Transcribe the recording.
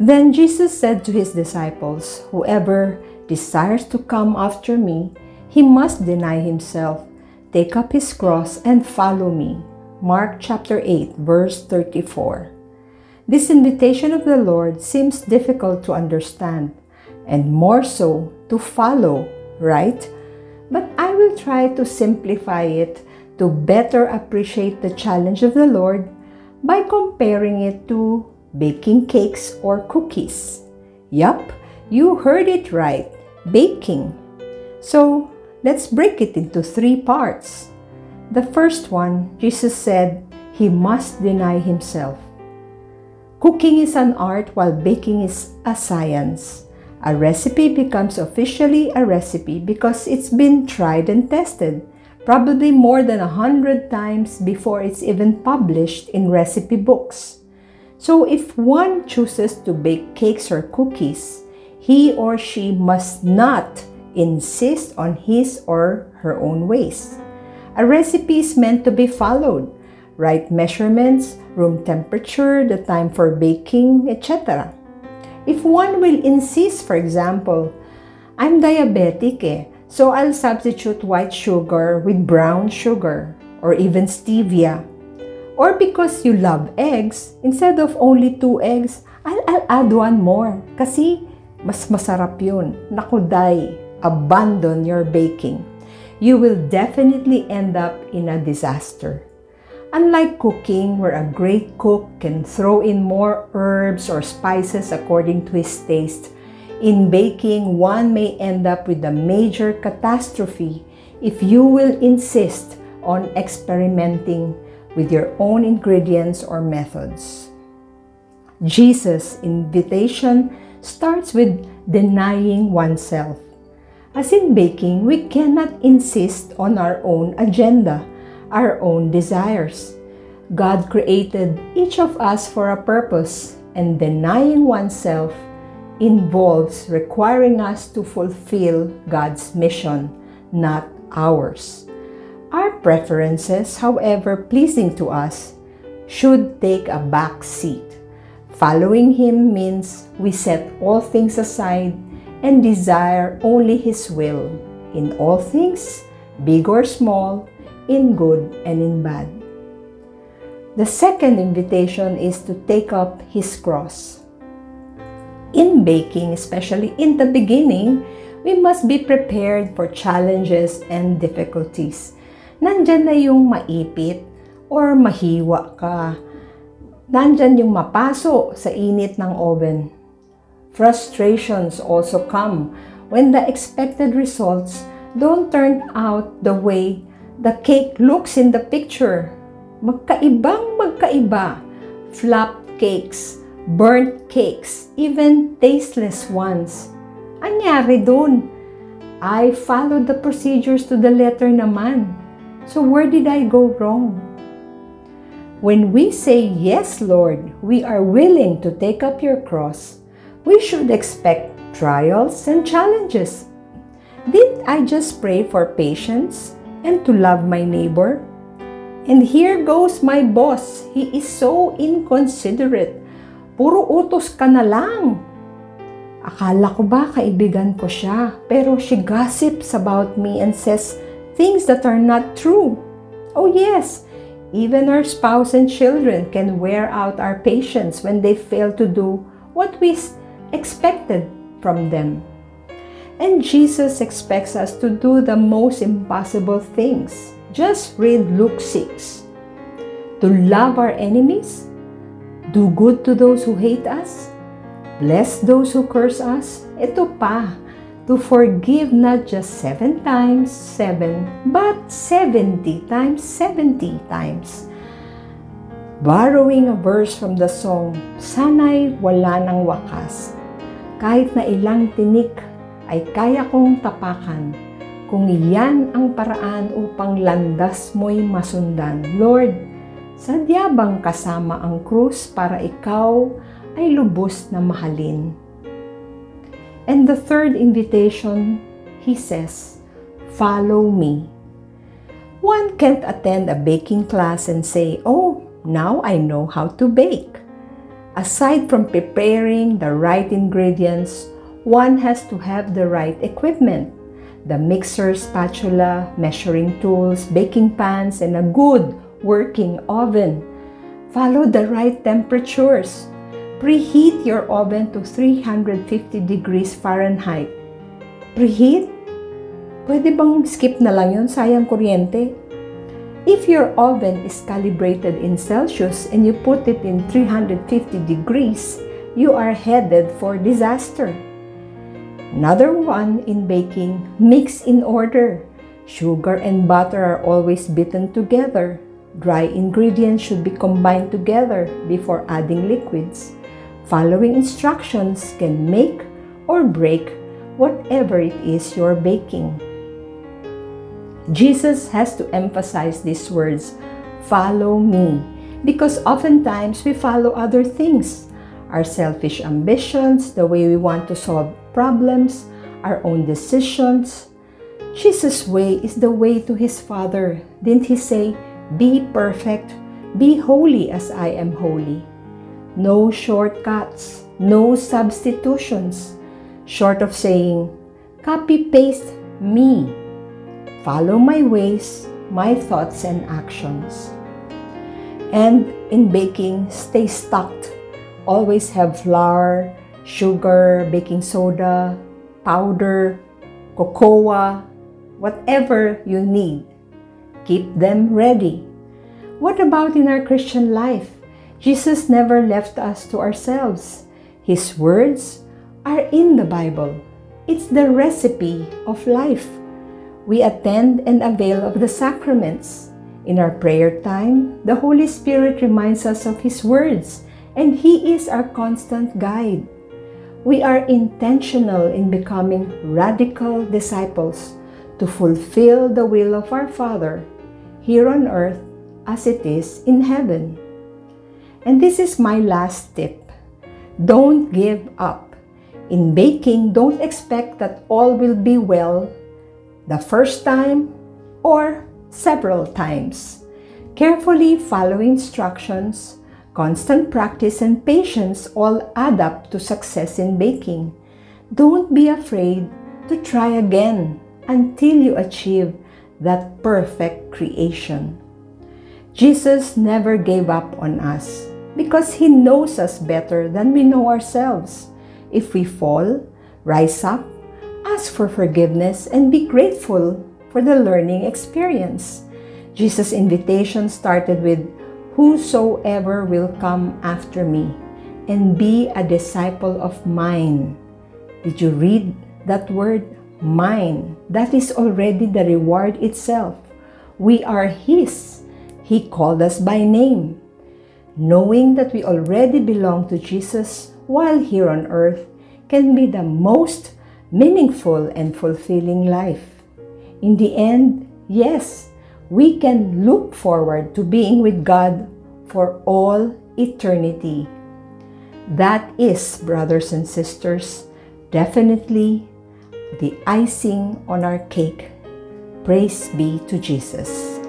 Then Jesus said to his disciples, Whoever desires to come after me, he must deny himself, take up his cross, and follow me. Mark chapter 8, verse 34. This invitation of the Lord seems difficult to understand, and more so to follow, right? But I will try to simplify it to better appreciate the challenge of the Lord by comparing it to baking cakes or cookies. Yup, you heard it right, baking. So let's break it into three parts. The first one, Jesus said, he must deny himself. Cooking is an art while baking is a science. A recipe becomes officially a recipe because it's been tried and tested, probably more than a hundred times before it's even published in recipe books. So if one chooses to bake cakes or cookies, he or she must not insist on his or her own ways. A recipe is meant to be followed, right measurements, room temperature, the time for baking, etc. If one will insist, for example, I'm diabetic eh, so I'll substitute white sugar with brown sugar or even stevia. Or because you love eggs, instead of only two eggs, I'll, I'll add one more kasi mas masarap yun. Naku, day, abandon your baking. You will definitely end up in a disaster. Unlike cooking, where a great cook can throw in more herbs or spices according to his taste, in baking, one may end up with a major catastrophe if you will insist on experimenting with your own ingredients or methods. Jesus' invitation starts with denying oneself. As in baking, we cannot insist on our own agenda our own desires. God created each of us for a purpose, and denying oneself involves requiring us to fulfill God's mission, not ours. Our preferences, however pleasing to us, should take a back seat. Following Him means we set all things aside and desire only His will in all things, big or small, in good and in bad. The second invitation is to take up his cross. In baking, especially in the beginning, we must be prepared for challenges and difficulties. Nandyan na yung maipit or mahiwa ka. Nandyan yung mapaso sa init ng oven. Frustrations also come when the expected results don't turn out the way the cake looks in the picture. Magkaibang magkaiba. Flop cakes, burnt cakes, even tasteless ones. Anyari dun? I followed the procedures to the letter naman. So where did I go wrong? When we say, Yes, Lord, we are willing to take up your cross, we should expect trials and challenges. Did I just pray for patience and to love my neighbor. And here goes my boss. He is so inconsiderate. Puro utos ka na lang. Akala ko ba kaibigan ko siya, pero she gossips about me and says things that are not true. Oh yes, even our spouse and children can wear out our patience when they fail to do what we expected from them. And Jesus expects us to do the most impossible things. Just read Luke 6. To love our enemies, do good to those who hate us, bless those who curse us. Ito pa, to forgive not just 7 times 7, but 70 times 70 times. Borrowing a verse from the song, Sana'y wala ng wakas. Kahit na ilang tinik ay kaya kong tapakan kung iyan ang paraan upang landas mo'y masundan. Lord, sadya bang kasama ang krus para ikaw ay lubos na mahalin? And the third invitation, he says, Follow me. One can't attend a baking class and say, Oh, now I know how to bake. Aside from preparing the right ingredients, one has to have the right equipment the mixer, spatula, measuring tools, baking pans, and a good working oven. Follow the right temperatures. Preheat your oven to 350 degrees Fahrenheit. Preheat? Pwede bang skip na lang yun? Sayang kuryente. If your oven is calibrated in Celsius and you put it in 350 degrees, you are headed for disaster. Another one in baking, mix in order. Sugar and butter are always beaten together. Dry ingredients should be combined together before adding liquids. Following instructions can make or break whatever it is you're baking. Jesus has to emphasize these words, follow me, because oftentimes we follow other things, our selfish ambitions, the way we want to solve problems, our own decisions. Jesus' way is the way to his Father. Didn't he say, Be perfect, be holy as I am holy? No shortcuts, no substitutions, short of saying, copy paste me, follow my ways, my thoughts and actions. And in baking, stay stocked. Always have flour, sugar, baking soda, powder, cocoa, whatever you need. Keep them ready. What about in our Christian life? Jesus never left us to ourselves. His words are in the Bible. It's the recipe of life. We attend and avail of the sacraments. In our prayer time, the Holy Spirit reminds us of His words, and He is our constant guide. We are intentional in becoming radical disciples to fulfill the will of our Father here on earth as it is in heaven. And this is my last tip. Don't give up. In baking, don't expect that all will be well the first time or several times. Carefully follow instructions, constant practice, and patience all add up to success in baking. Don't be afraid to try again until you achieve that perfect creation. Jesus never gave up on us because He knows us better than we know ourselves. If we fall, rise up, ask for forgiveness, and be grateful for the learning experience. Jesus' invitation started with, Whosoever will come after me and be a disciple of mine. Did you read that word? Mine. That is already the reward itself. We are His. He called us by name. Knowing that we already belong to Jesus while here on earth can be the most meaningful and fulfilling life. In the end, yes, we can look forward to being with God for all eternity. That is, brothers and sisters, definitely the icing on our cake. Praise be to Jesus.